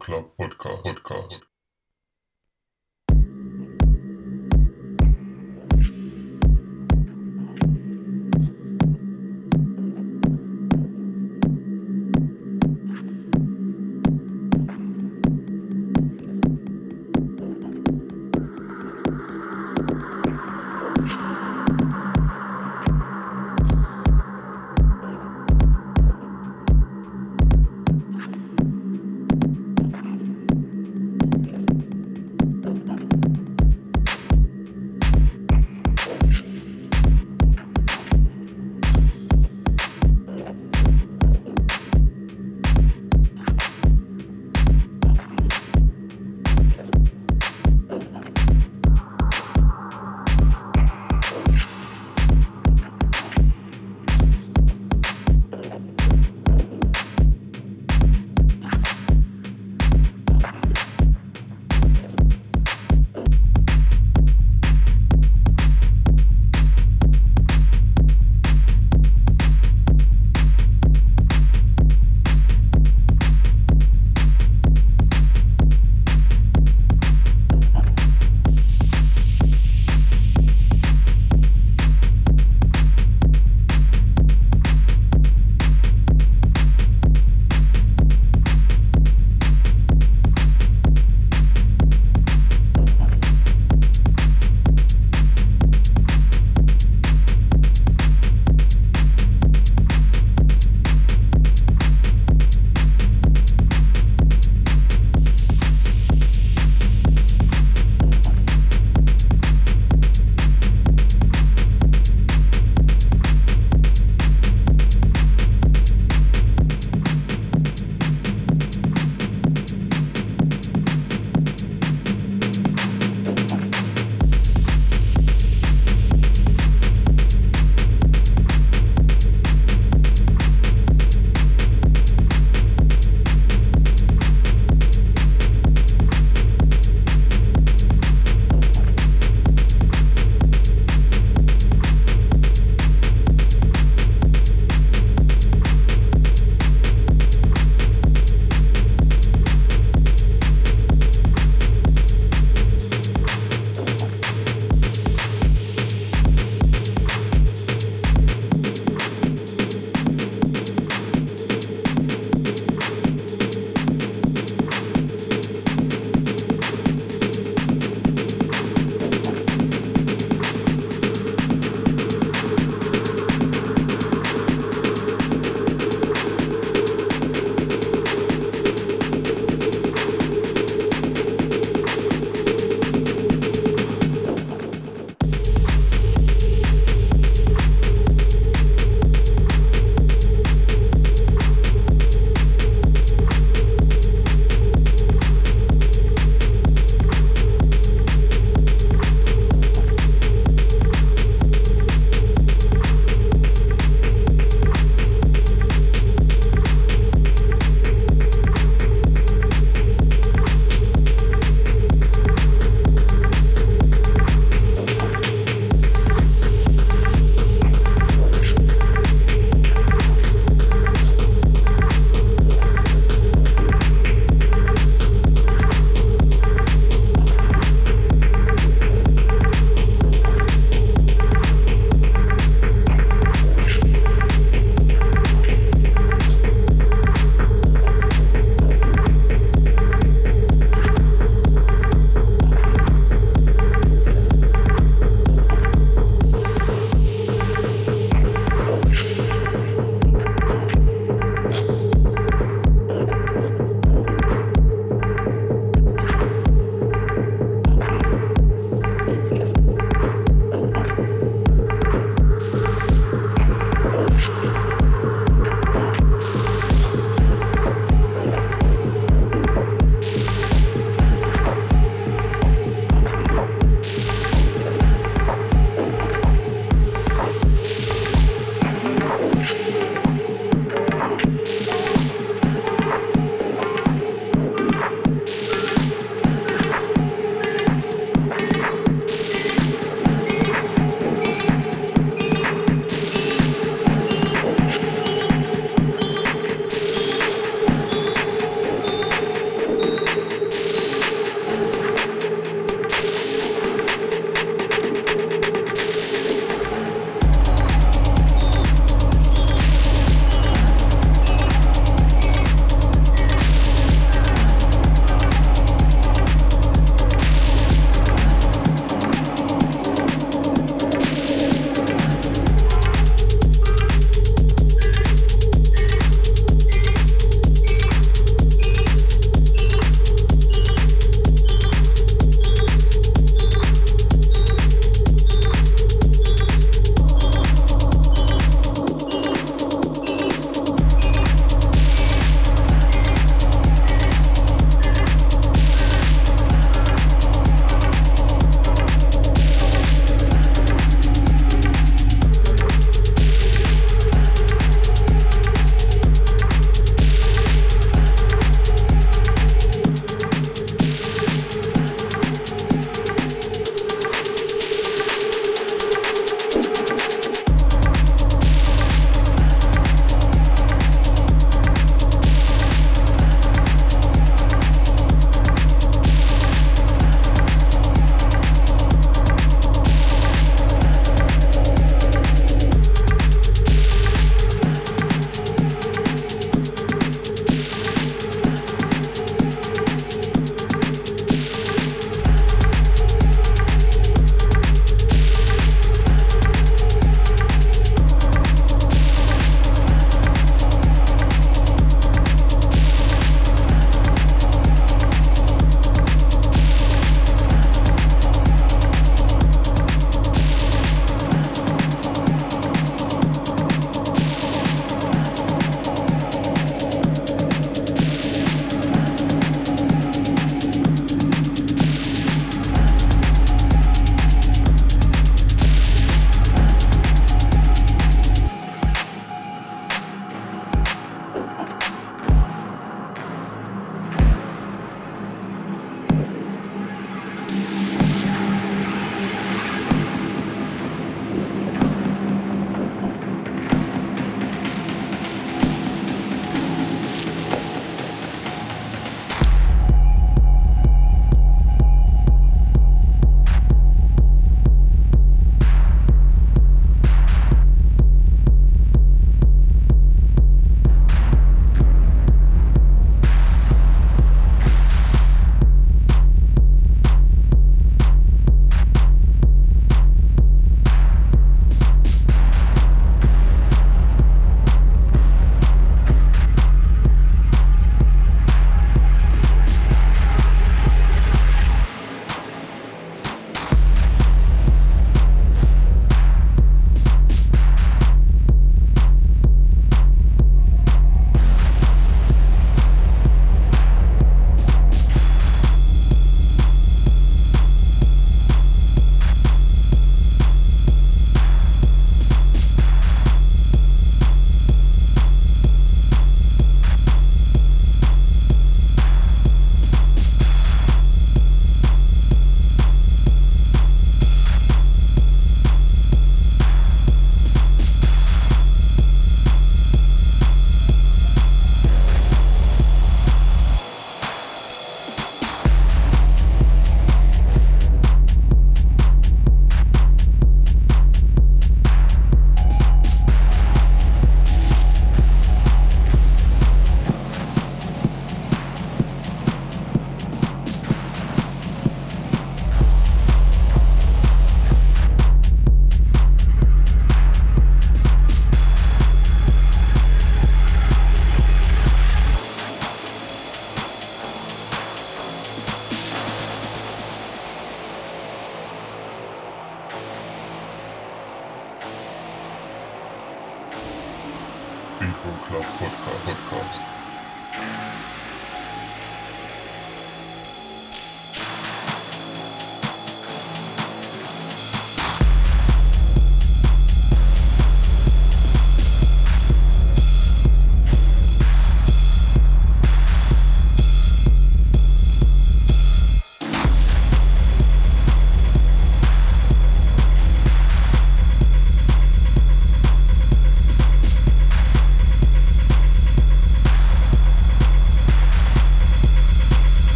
Club Podcast. Podcast.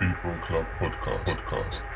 Beatball Club Podcast. Podcast.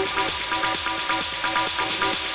Thank you.